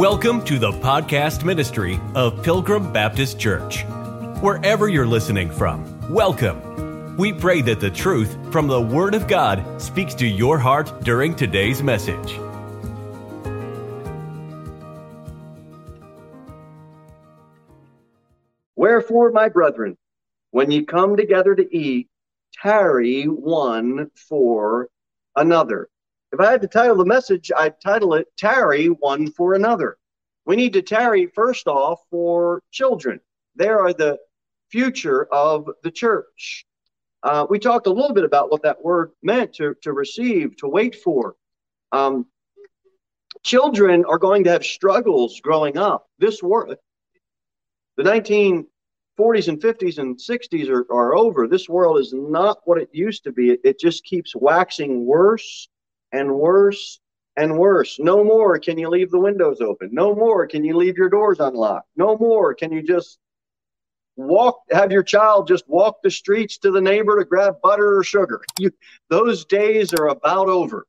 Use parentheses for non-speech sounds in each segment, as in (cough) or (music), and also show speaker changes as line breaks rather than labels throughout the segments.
Welcome to the podcast ministry of Pilgrim Baptist Church. Wherever you're listening from, welcome. We pray that the truth from the Word of God speaks to your heart during today's message.
Wherefore, my brethren, when ye come together to eat, tarry one for another. If I had to title the message, I'd title it Tarry One for Another. We need to tarry, first off, for children. They are the future of the church. Uh, we talked a little bit about what that word meant to, to receive, to wait for. Um, children are going to have struggles growing up. This world, the 1940s and 50s and 60s are, are over. This world is not what it used to be. It, it just keeps waxing worse and worse and worse. No more can you leave the windows open. No more can you leave your doors unlocked. No more can you just walk have your child just walk the streets to the neighbor to grab butter or sugar. (laughs) You, those days are about over.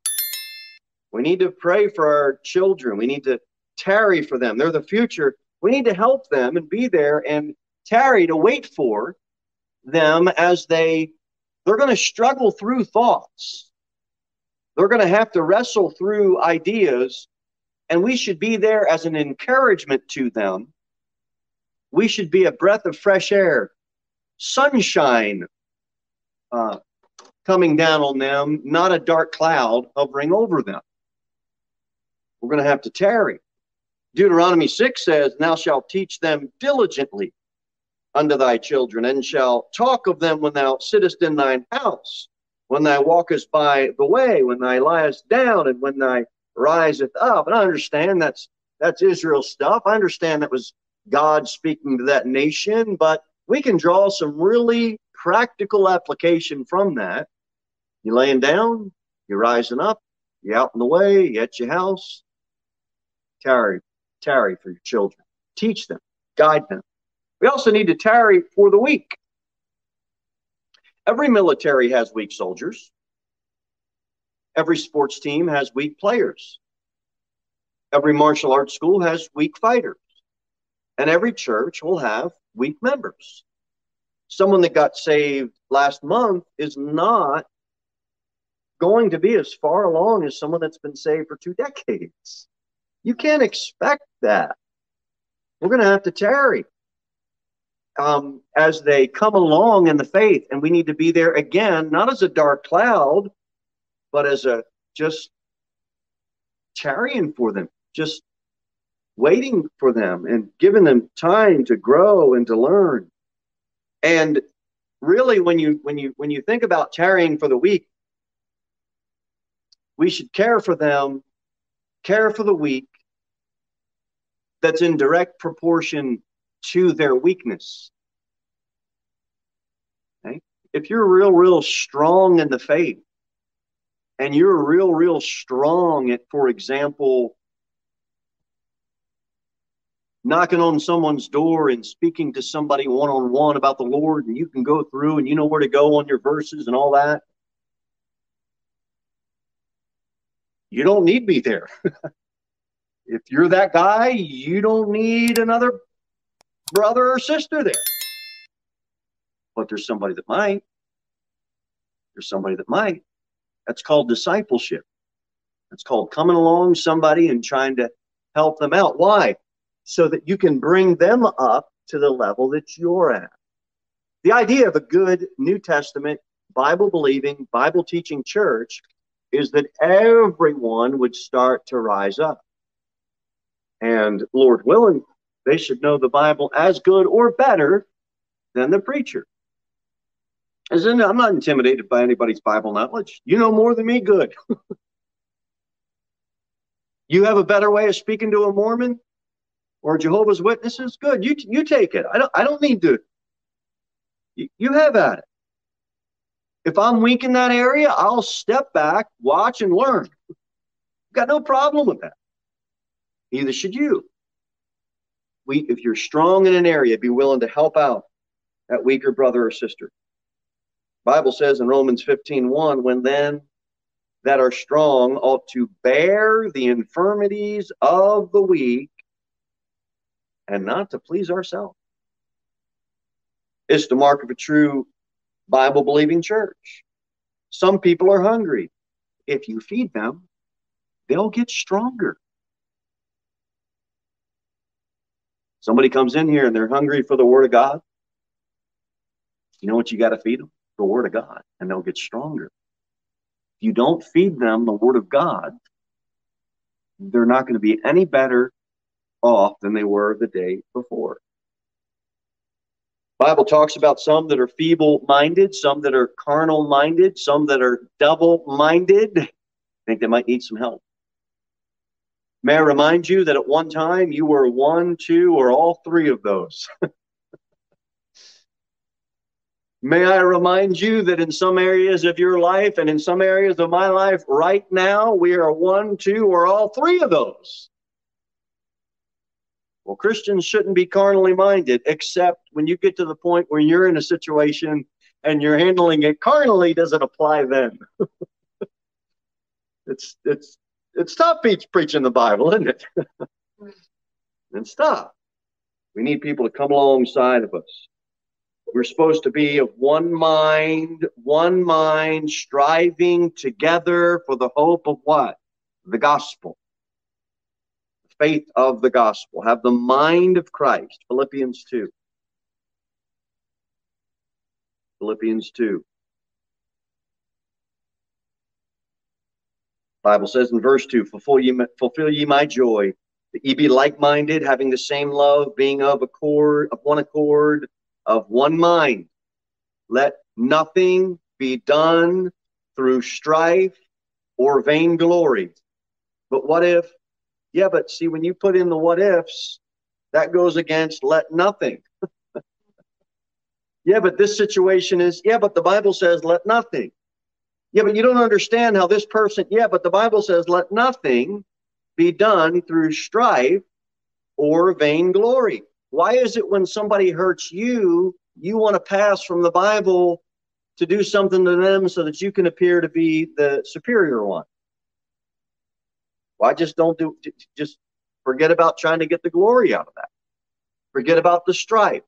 We need to pray for our children. We need to tarry for them. They're the future. We need to help them and be there and tarry to wait for them as they they're going to struggle through thoughts they're going to have to wrestle through ideas, and we should be there as an encouragement to them. We should be a breath of fresh air, sunshine uh, coming down on them, not a dark cloud hovering over them. We're going to have to tarry. Deuteronomy 6 says, Thou shalt teach them diligently unto thy children, and shall talk of them when thou sittest in thine house, when thou walkest by the way, when thou liest down, and when thou riseth up. And I understand that's that's Israel stuff. I understand that was God speaking to that nation, but we can draw some really practical application from that. You laying down, you're rising up, you're out in the way, you at your house. Tarry, tarry for your children. Teach them, guide them. We also need to tarry for the weak. Every military has weak soldiers. Every sports team has weak players. Every martial arts school has weak fighters. And every church will have weak members. Someone that got saved last month is not going to be as far along as someone that's been saved for two decades. You can't expect that. We're going to have to tarry um, as they come along in the faith, and we need to be there again, not as a dark cloud, but as a just tarrying for them, just waiting for them and giving them time to grow and to learn. And really, when you when you when you think about tarrying for the weak, we should care for them, care for the weak. That's in direct proportion to their weakness. Okay? If you're real, real strong in the faith, and you're real, real strong at, for example, knocking on someone's door and speaking to somebody one on one about the Lord, and you can go through and you know where to go on your verses and all that. You don't need me there. (laughs) if you're that guy, you don't need another brother or sister there. But there's somebody that might. There's somebody that might. That's called discipleship. That's called coming along somebody and trying to help them out. Why? So that you can bring them up to the level that you're at. The idea of a good New Testament, Bible believing, Bible teaching church is that everyone would start to rise up. And Lord willing, they should know the Bible as good or better than the preacher. As in, I'm not intimidated by anybody's Bible knowledge. You know more than me, good. (laughs) you have a better way of speaking to a Mormon or Jehovah's Witnesses, good. You you take it. I don't I don't need to. You, you have at it. If I'm weak in that area, I'll step back, watch, and learn. Got no problem with that. Neither should you we, if you're strong in an area, be willing to help out that weaker brother or sister. Bible says in Romans 15, 1, when then that are strong ought to bear the infirmities of the weak and not to please ourselves. It's the mark of a true Bible believing church. Some people are hungry. If you feed them, they'll get stronger. Somebody comes in here and they're hungry for the Word of God. You know what you got to feed them? The Word of God, and they'll get stronger. If you don't feed them the Word of God, they're not going to be any better off than they were the day before. Bible talks about some that are feeble minded, some that are carnal minded, some that are double minded. I think they might need some help. May I remind you that at one time you were one, two, or all three of those. (laughs) May I remind you that in some areas of your life and in some areas of my life right now, we are one, two, or all three of those. Well, Christians shouldn't be carnally minded, except when you get to the point where you're in a situation and you're handling it carnally, does it apply then? (laughs) it's it's it's tough preaching the Bible, isn't it? (laughs) and stop. We need people to come alongside of us. We're supposed to be of one mind, one mind, striving together for the hope of what? The gospel The faith of the gospel, have the mind of Christ. Philippians 2. Philippians 2. Bible says in verse 2, fulfill ye, fulfill ye my joy, that ye be like-minded, having the same love, being of accord, of one accord, of one mind. Let nothing be done through strife or vainglory. But what if yeah, but see, when you put in the what ifs, that goes against let nothing. (laughs) yeah, but this situation is, yeah, but the Bible says let nothing. Yeah, but you don't understand how this person, yeah, but the Bible says let nothing be done through strife or vainglory. Why is it when somebody hurts you, you want to pass from the Bible to do something to them so that you can appear to be the superior one? Why just don't do just forget about trying to get the glory out of that. Forget about the strife.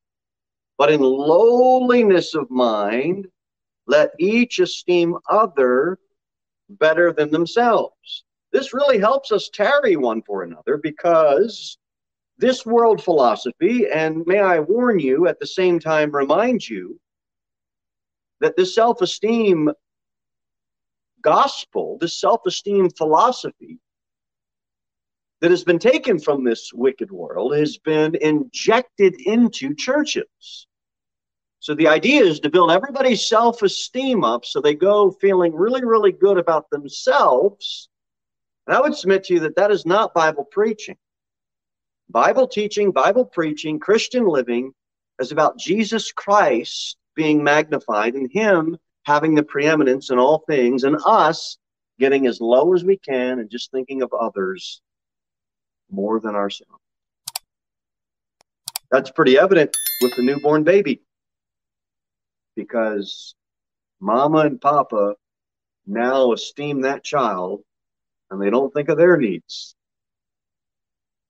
But in lowliness of mind, let each esteem other better than themselves. This really helps us tarry one for another because this world philosophy, and may I warn you at the same time remind you that this self esteem gospel, this self esteem philosophy, that has been taken from this wicked world has been injected into churches. So the idea is to build everybody's self esteem up so they go feeling really, really good about themselves. And I would submit to you that that is not Bible preaching. Bible teaching, Bible preaching, Christian living is about Jesus Christ being magnified and Him having the preeminence in all things and us getting as low as we can and just thinking of others more than ourselves. That's pretty evident with the newborn baby because mama and papa now esteem that child and they don't think of their needs.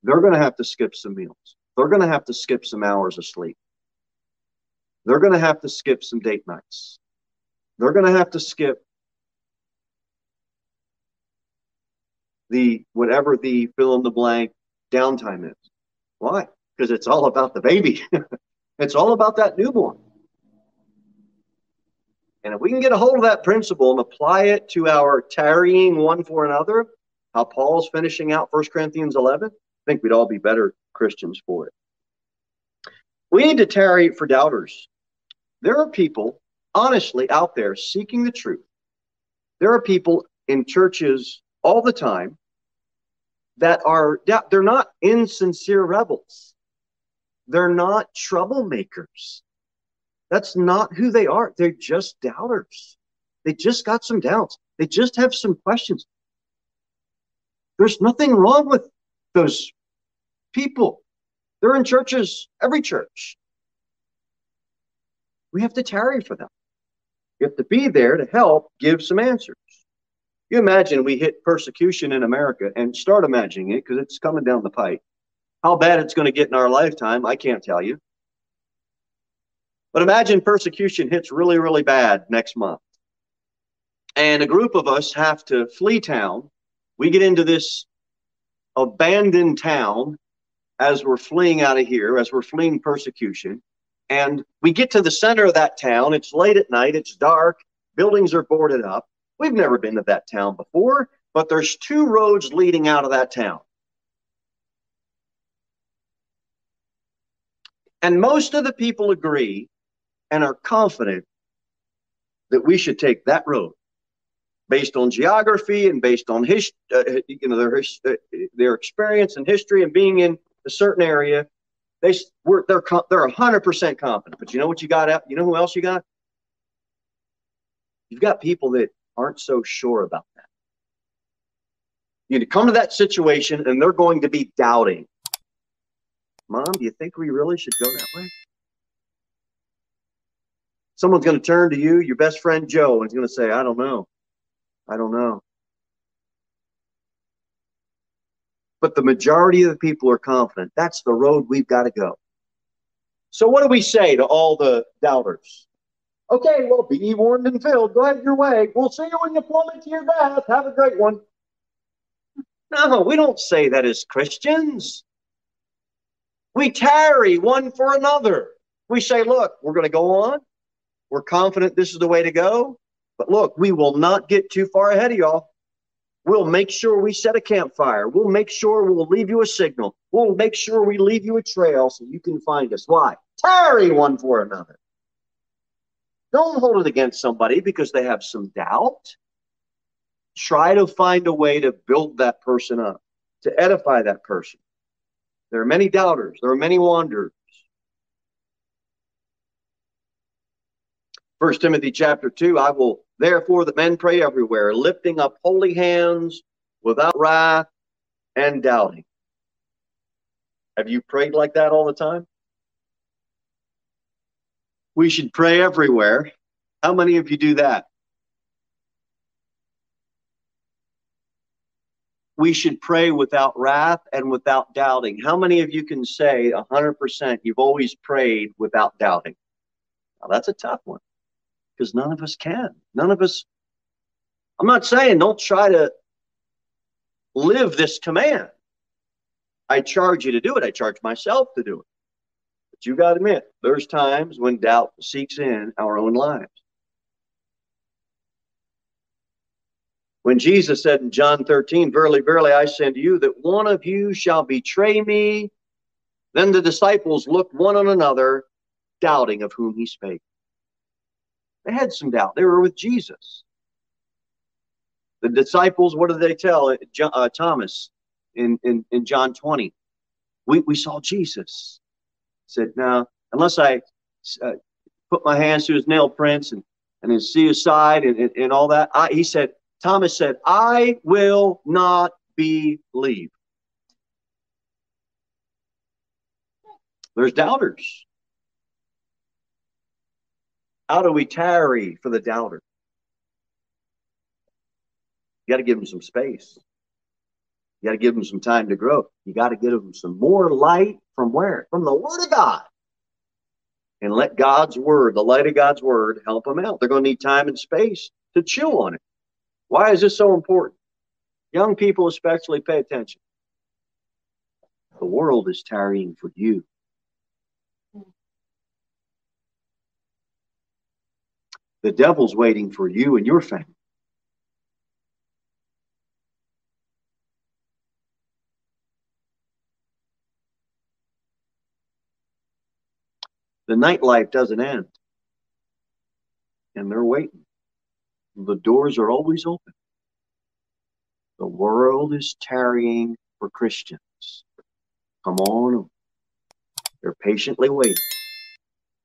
They're going to have to skip some meals. They're going to have to skip some hours of sleep. They're going to have to skip some date nights. They're going to have to skip the whatever the fill in the blank downtime is. Why? Because it's all about the baby. (laughs) it's all about that newborn. And if we can get a hold of that principle and apply it to our tarrying one for another, how Paul's finishing out 1 Corinthians 11, I think we'd all be better Christians for it. We need to tarry for doubters. There are people, honestly, out there seeking the truth. There are people in churches all the time that are they're not insincere rebels. They're not troublemakers. That's not who they are. They're just doubters. They just got some doubts. They just have some questions. There's nothing wrong with those people. They're in churches, every church. We have to tarry for them. We have to be there to help give some answers. You imagine we hit persecution in America and start imagining it because it's coming down the pike. How bad it's going to get in our lifetime, I can't tell you. But imagine persecution hits really, really bad next month. And a group of us have to flee town. We get into this abandoned town as we're fleeing out of here, as we're fleeing persecution. And we get to the center of that town. It's late at night, it's dark, buildings are boarded up. We've never been to that town before, but there's two roads leading out of that town. And most of the people agree and are confident that we should take that road based on geography and based on his, uh, you know, their uh, their experience and history and being in a certain area. They were they're they're hundred percent confident. But you know what you got out? You know who else you got? You've got people that aren't so sure about that. You come to that situation and they're going to be doubting. Mom, do you think we really should go that way? Someone's going to turn to you, your best friend Joe, and he's going to say, I don't know. I don't know. But the majority of the people are confident that's the road we've got to go. So, what do we say to all the doubters? Okay, well, be warned and filled. Go ahead your way. We'll see you when you plummet to your death. Have a great one. No, we don't say that as Christians. We tarry one for another. We say, look, we're going to go on. We're confident this is the way to go. But look, we will not get too far ahead of y'all. We'll make sure we set a campfire. We'll make sure we'll leave you a signal. We'll make sure we leave you a trail so you can find us. Why? Tarry one for another. Don't hold it against somebody because they have some doubt. Try to find a way to build that person up, to edify that person. There are many doubters, there are many wanderers. First Timothy chapter 2, I will therefore that men pray everywhere, lifting up holy hands without wrath and doubting. Have you prayed like that all the time? We should pray everywhere. How many of you do that? We should pray without wrath and without doubting. How many of you can say 100% you've always prayed without doubting? Now, that's a tough one because none of us can. None of us. I'm not saying don't try to live this command. I charge you to do it. I charge myself to do it. But you got to admit, there's times when doubt seeks in our own lives. When Jesus said in John 13, Verily, verily, I to you that one of you shall betray me, then the disciples looked one on another, doubting of whom he spake. They had some doubt. They were with Jesus. The disciples, what did they tell uh, uh, Thomas in, in, in John 20? We, we saw Jesus. Said, now, unless I uh, put my hands to his nail prints and, and see his side and, and, and all that, I, he said, Thomas said, I will not believe. There's doubters. How do we tarry for the doubter? You got to give them some space. You got to give them some time to grow. You got to give them some more light from where? From the Word of God. And let God's Word, the light of God's Word, help them out. They're going to need time and space to chew on it. Why is this so important? Young people, especially, pay attention. The world is tarrying for you. The devil's waiting for you and your family. The nightlife doesn't end. And they're waiting. The doors are always open. The world is tarrying for Christians. Come on. They're patiently waiting.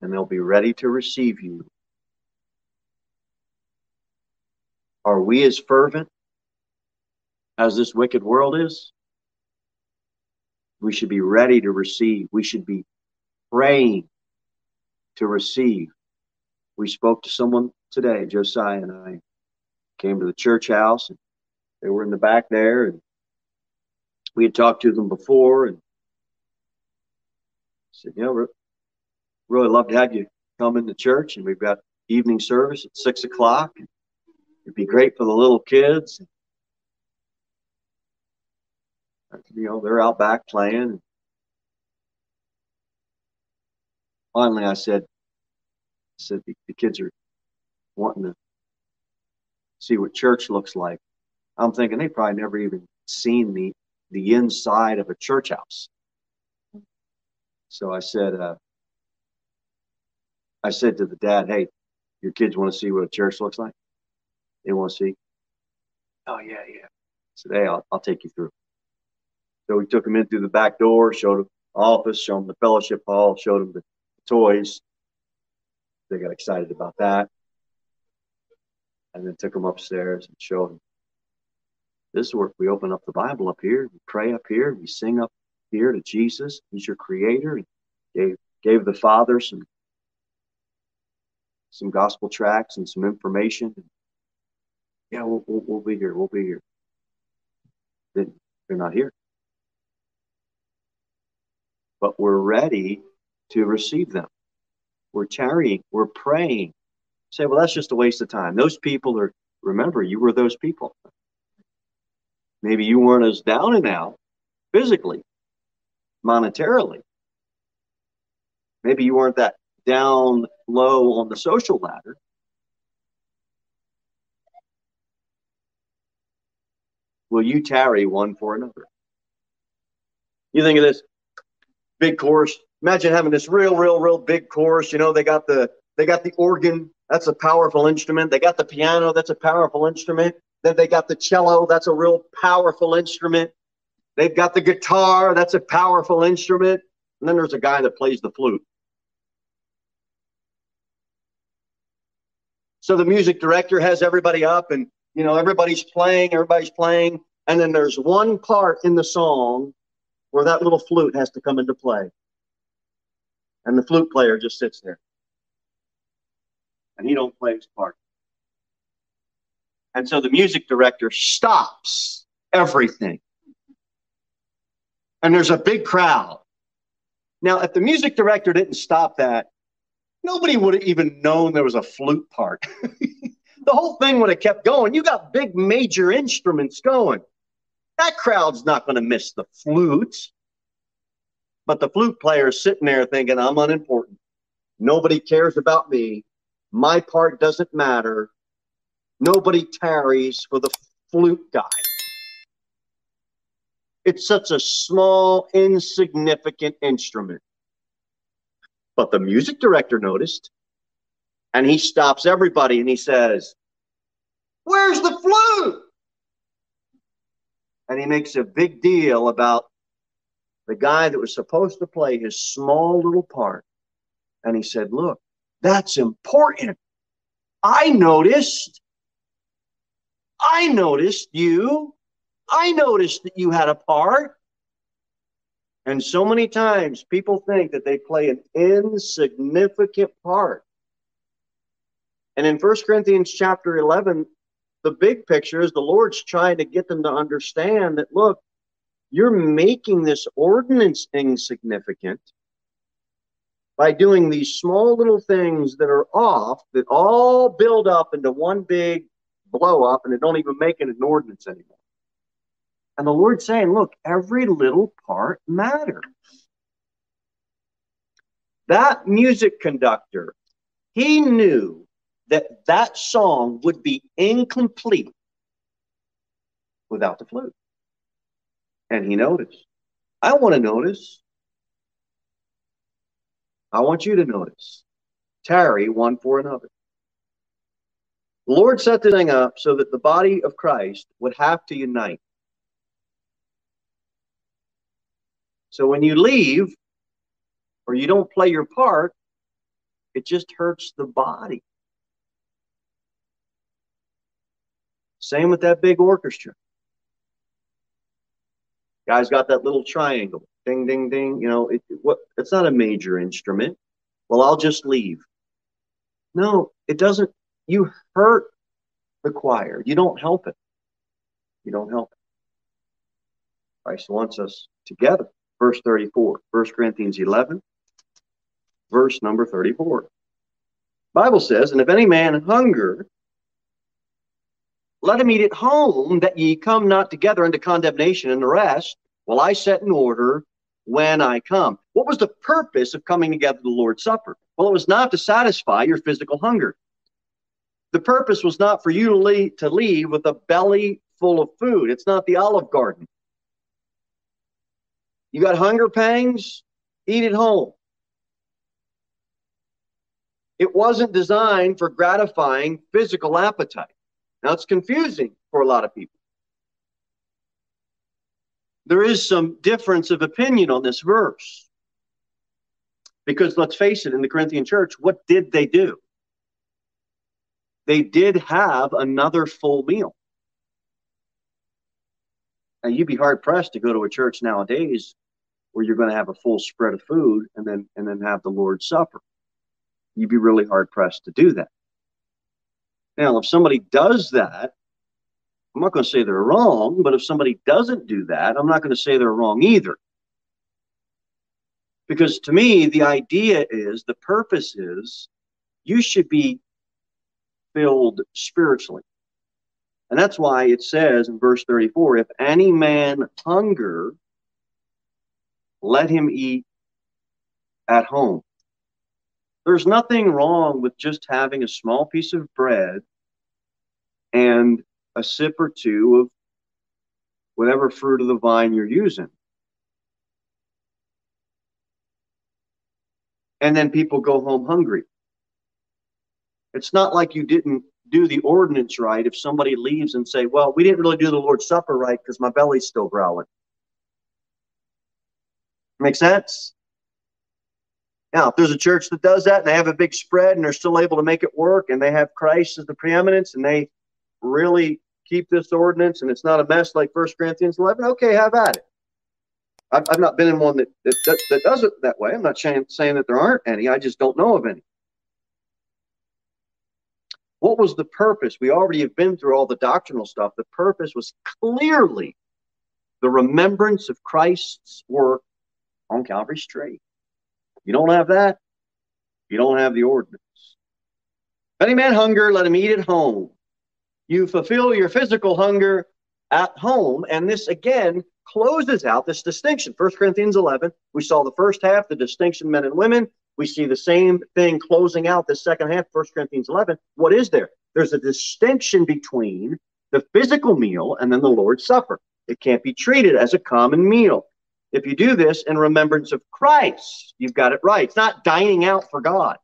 And they'll be ready to receive you Are we as fervent as this wicked world is? We should be ready to receive. We should be praying to receive. We spoke to someone today, Josiah and I came to the church house and they were in the back there and we had talked to them before and said, you know, really love to have you come into church, and we've got evening service at six o'clock. It'd be great for the little kids. You know, they're out back playing. Finally, I said, I said the, the kids are wanting to see what church looks like. I'm thinking they probably never even seen the the inside of a church house. So I said, uh, I said to the dad, "Hey, your kids want to see what a church looks like? They want to see." Oh yeah, yeah. Said, "Hey, I'll, I'll take you through." So we took them in through the back door, showed them the office, showed them the fellowship hall, showed them the toys. They got excited about that, and then took them upstairs and showed them. This is where we open up the Bible up here, we pray up here, we sing up here to Jesus. He's your creator. And gave gave the Father some some gospel tracts and some information. Yeah, we'll, we'll, we'll be here. We'll be here. They, they're not here. But we're ready to receive them. We're tarrying. We're praying. Say, well, that's just a waste of time. Those people are, remember, you were those people. Maybe you weren't as down and out physically, monetarily. Maybe you weren't that down low on the social ladder. Will you tarry one for another? You think of this big chorus. Imagine having this real, real, real big chorus. You know, they got the they got the organ. That's a powerful instrument. They got the piano. That's a powerful instrument. Then they got the cello. That's a real powerful instrument. They've got the guitar. That's a powerful instrument. And then there's a guy that plays the flute. So the music director has everybody up and, you know, everybody's playing, everybody's playing. And then there's one part in the song where that little flute has to come into play. And the flute player just sits there. And he don't play his part. And so the music director stops everything. And there's a big crowd. Now, if the music director didn't stop that, nobody would have even known there was a flute part. (laughs) the whole thing would have kept going. You got big major instruments going. That crowd's not going to miss the flutes. But the flute player is sitting there thinking, I'm unimportant. Nobody cares about me. My part doesn't matter. Nobody tarries for the flute guy. It's such a small, insignificant instrument. But the music director noticed, and he stops everybody and he says, Where's the flute? And he makes a big deal about the guy that was supposed to play his small little part. And he said, Look, that's important. I noticed. I noticed you. I noticed that you had a part. And so many times people think that they play an insignificant part. And in 1 Corinthians chapter 11, the big picture is the Lord's trying to get them to understand that, look, you're making this ordinance insignificant by doing these small little things that are off that all build up into one big blow up and it don't even make it an ordinance anymore. And the Lord's saying, look, every little part matters. That music conductor, he knew that that song would be incomplete without the flute. And he noticed. I want to notice. I want you to notice. Tarry one for another. The Lord set the thing up so that the body of Christ would have to unite. So when you leave or you don't play your part, it just hurts the body. Same with that big orchestra. Guy's got that little triangle. Ding, ding, ding. You know, it, what? It's not a major instrument. Well, I'll just leave. No, it doesn't. You hurt the choir. You don't help it. You don't help it. Christ wants us together. Verse 34, 1 Corinthians 11. verse number 34. Bible says, And if any man hunger, let him eat at home, that ye come not together unto condemnation, and the rest will I set in order when I come. What was the purpose of coming together to the Lord's Supper? Well, it was not to satisfy your physical hunger. The purpose was not for you to leave, to leave with a belly full of food. It's not the Olive Garden. You got hunger pangs? Eat at home. It wasn't designed for gratifying physical appetite. Now, it's confusing for a lot of people. There is some difference of opinion on this verse. Because let's face it, in the Corinthian church, what did they do? They did have another full meal. Now, you'd be hard pressed to go to a church nowadays where you're going to have a full spread of food and then and then have the Lord's Supper. You'd be really hard pressed to do that. Now, if somebody does that, I'm not going to say they're wrong, but if somebody doesn't do that, I'm not going to say they're wrong either. Because to me, the idea is, the purpose is, you should be filled spiritually. And that's why it says in verse 34 if any man hunger, let him eat at home. There's nothing wrong with just having a small piece of bread and a sip or two of whatever fruit of the vine you're using. And then people go home hungry. It's not like you didn't do the ordinance right if somebody leaves and say, well, we didn't really do the Lord's Supper right because my belly's still growling. Make sense? Now, if there's a church that does that and they have a big spread and they're still able to make it work and they have Christ as the preeminence and they really keep this ordinance and it's not a mess like First Corinthians 11, okay, have at it. I've, I've not been in one that, that, that, does it that way. I'm not saying, saying that there aren't any. I just don't know of any. What was the purpose? We already have been through all the doctrinal stuff. The purpose was clearly the remembrance of Christ's work on Calvary's tree. You don't have that, you don't have the ordinance. If any man hunger, let him eat at home. You fulfill your physical hunger at home. And this again closes out this distinction. 1 Corinthians 11, we saw the first half, the distinction men and women. We see the same thing closing out the second half, 1 Corinthians 11. What is there? There's a distinction between the physical meal and then the Lord's Supper. It can't be treated as a common meal. If you do this in remembrance of Christ, you've got it right. It's not dining out for God.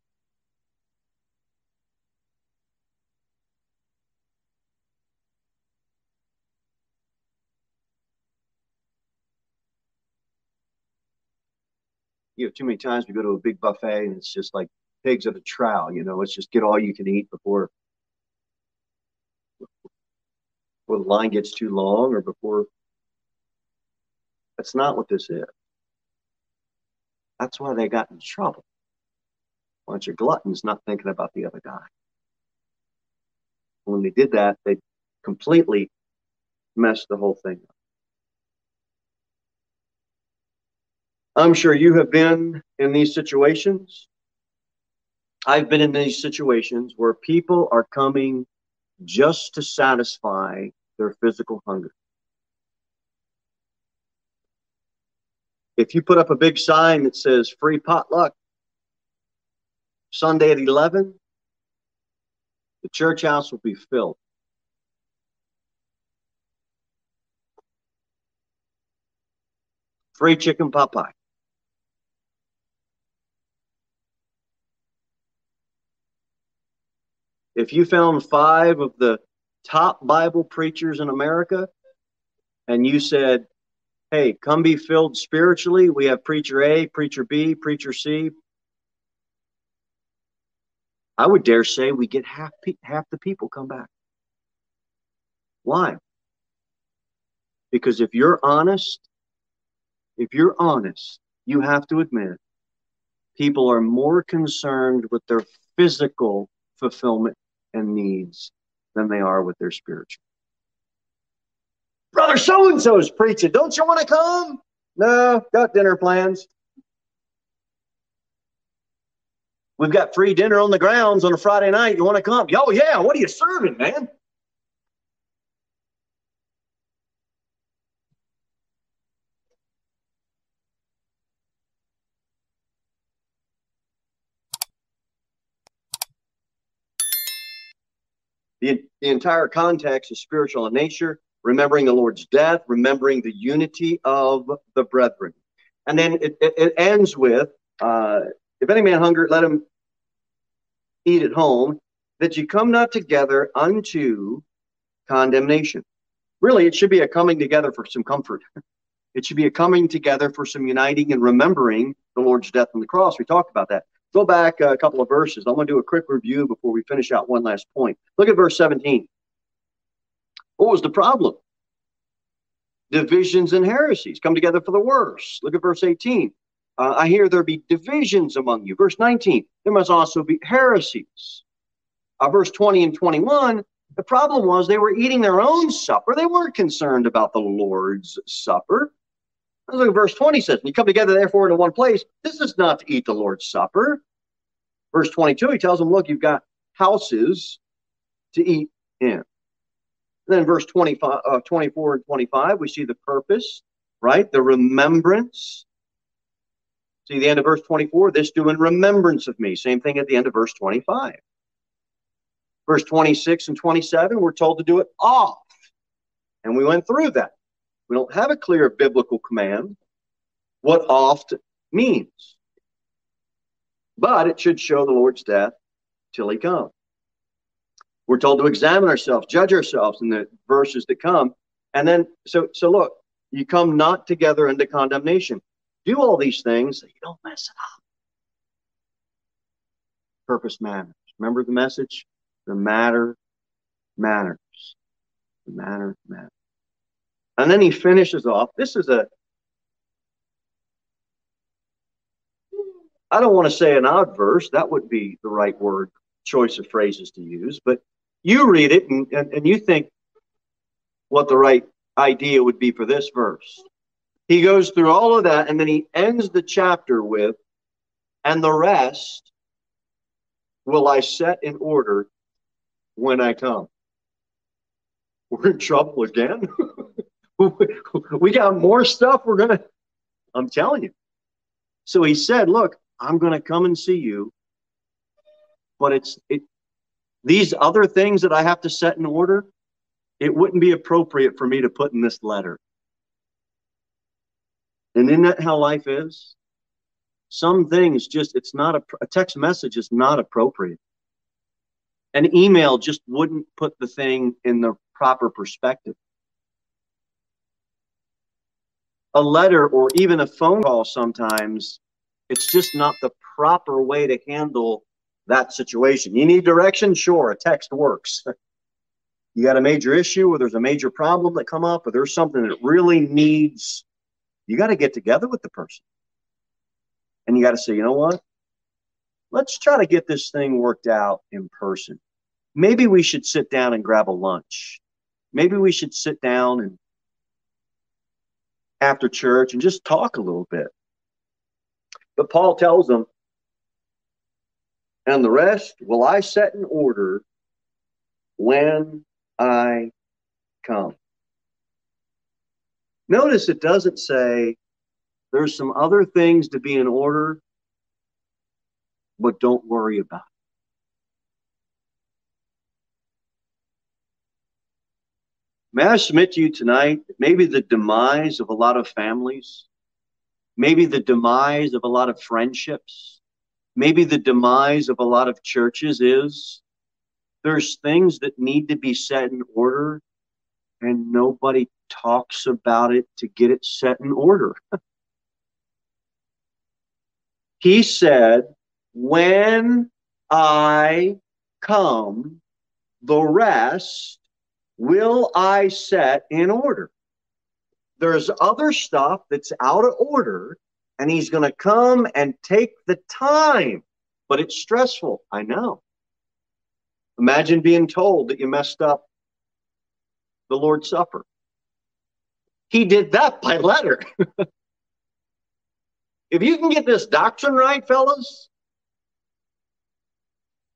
You know, too many times we go to a big buffet and it's just like pigs at a trowel, you know, it's just get all you can eat before before the line gets too long or before that's not what this is. That's why they got in trouble. A bunch of gluttons not thinking about the other guy. When they did that, they completely messed the whole thing up. I'm sure you have been in these situations. I've been in these situations where people are coming just to satisfy their physical hunger. If you put up a big sign that says free potluck Sunday at 11, the church house will be filled. Free chicken pot pie. If you found five of the top Bible preachers in America and you said, hey, come be filled spiritually. We have preacher A, preacher B, preacher C. I would dare say we get half half the people come back. Why? Because if you're honest, if you're honest, you have to admit people are more concerned with their physical fulfillment and needs than they are with their spiritual. Brother so and so is preaching. Don't you want to come? No, got dinner plans. We've got free dinner on the grounds on a Friday night. You want to come? Oh, yeah. What are you serving, man? The, the entire context is spiritual in nature, remembering the Lord's death, remembering the unity of the brethren. And then it, it, it ends with, uh, if any man hunger, let him eat at home, that you come not together unto condemnation. Really, it should be a coming together for some comfort. (laughs) It should be a coming together for some uniting and remembering the Lord's death on the cross. We talked about that. Go back a couple of verses. I'm going to do a quick review before we finish out one last point. Look at verse 17. What was the problem? Divisions and heresies come together for the worse. Look at verse 18. Uh, I hear there be divisions among you. Verse 19, there must also be heresies. Uh, verse 20 and 21, the problem was they were eating their own supper. They weren't concerned about the Lord's supper. Look at verse 20 says, When You come together, therefore, into one place. This is not to eat the Lord's Supper. Verse 22, he tells them, Look, you've got houses to eat in. And then verse 25, uh, 24 and 25, we see the purpose, right? The remembrance. See the end of verse 24, this do in remembrance of me. Same thing at the end of verse 25. Verse 26 and 27, we're told to do it off. And we went through that. We don't have a clear biblical command what oft means. But it should show the Lord's death till he comes. We're told to examine ourselves, judge ourselves in the verses that come. And then, so, so look, you come not together into condemnation. Do all these things so you don't mess it up. Purpose matters. Remember the message? The matter matters. The matter matters. And then he finishes off. This is a, I don't want to say an odd verse. That would be the right word, choice of phrases to use. But you read it and, and, and you think what the right idea would be for this verse. He goes through all of that and then he ends the chapter with, and the rest will I set in order when I come. We're in trouble again. (laughs) we got more stuff we're going to, I'm telling you. So he said, Look, I'm going to come and see you, but it's it, these other things that I have to set in order, it wouldn't be appropriate for me to put in this letter. And isn't that how life is? Some things just, it's not a, a text message is not appropriate. An email just wouldn't put the thing in the proper perspective. a letter or even a phone call sometimes it's just not the proper way to handle that situation. You need direction? Sure a text works. (laughs) You got a major issue or there's a major problem that come up or there's something that really needs you got to get together with the person. And you got to say you know what? Let's try to get this thing worked out in person. Maybe we should sit down and grab a lunch. Maybe we should sit down and after church and just talk a little bit. But Paul tells them, and the rest will I set in order when I come. Notice it doesn't say there's some other things to be in order, but don't worry about it. May I submit to you tonight, maybe the demise of a lot of families, maybe the demise of a lot of friendships, maybe the demise of a lot of churches is there's things that need to be set in order and nobody talks about it to get it set in order. (laughs) he said, When I come, the rest will I set in order? There's other stuff that's out of order, and he's going to come and take the time, but it's stressful. I know. Imagine being told that you messed up the Lord's Supper. He did that by letter. (laughs) if you can get this doctrine right, fellas,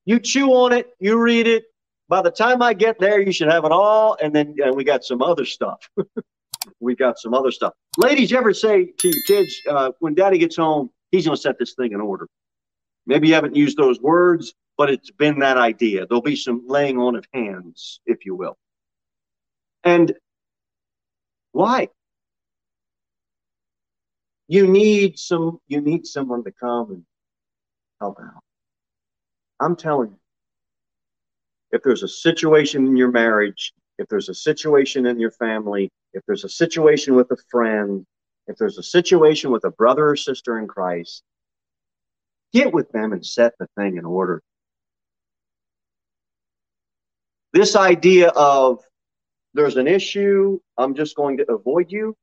You chew on it, you read it. By the time I get there, you should have it all. And then and we got some other stuff. (laughs) we got some other stuff. Ladies, ever say to your kids, uh, when daddy gets home, he's going to set this thing in order? Maybe you haven't used those words, but it's been that idea. There'll be some laying on of hands, if you will. And why? You need some you need someone to come and help out. I'm telling you, if there's a situation in your marriage, if there's a situation in your family, if there's a situation with a friend, if there's a situation with a brother or sister in Christ, get with them and set the thing in order. This idea of there's an issue, I'm just going to avoid you.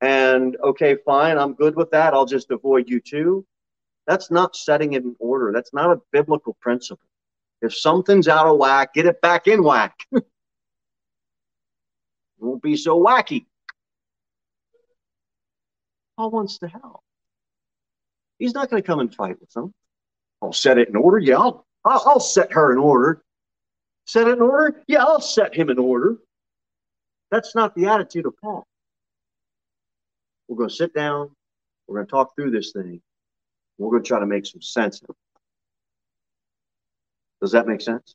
And okay, fine, I'm good with that. I'll just avoid you too. That's not setting it in order. That's not a biblical principle. If something's out of whack, get it back in whack. (laughs) won't be so wacky. Paul wants to help. He's not going to come and fight with them. I'll set it in order. Yeah, I'll, I'll, I'll set her in order. Set it in order? Yeah, I'll set him in order. That's not the attitude of Paul. We're going to sit down. We're going to talk through this thing. We're going to try to make some sense of it. Does that make sense?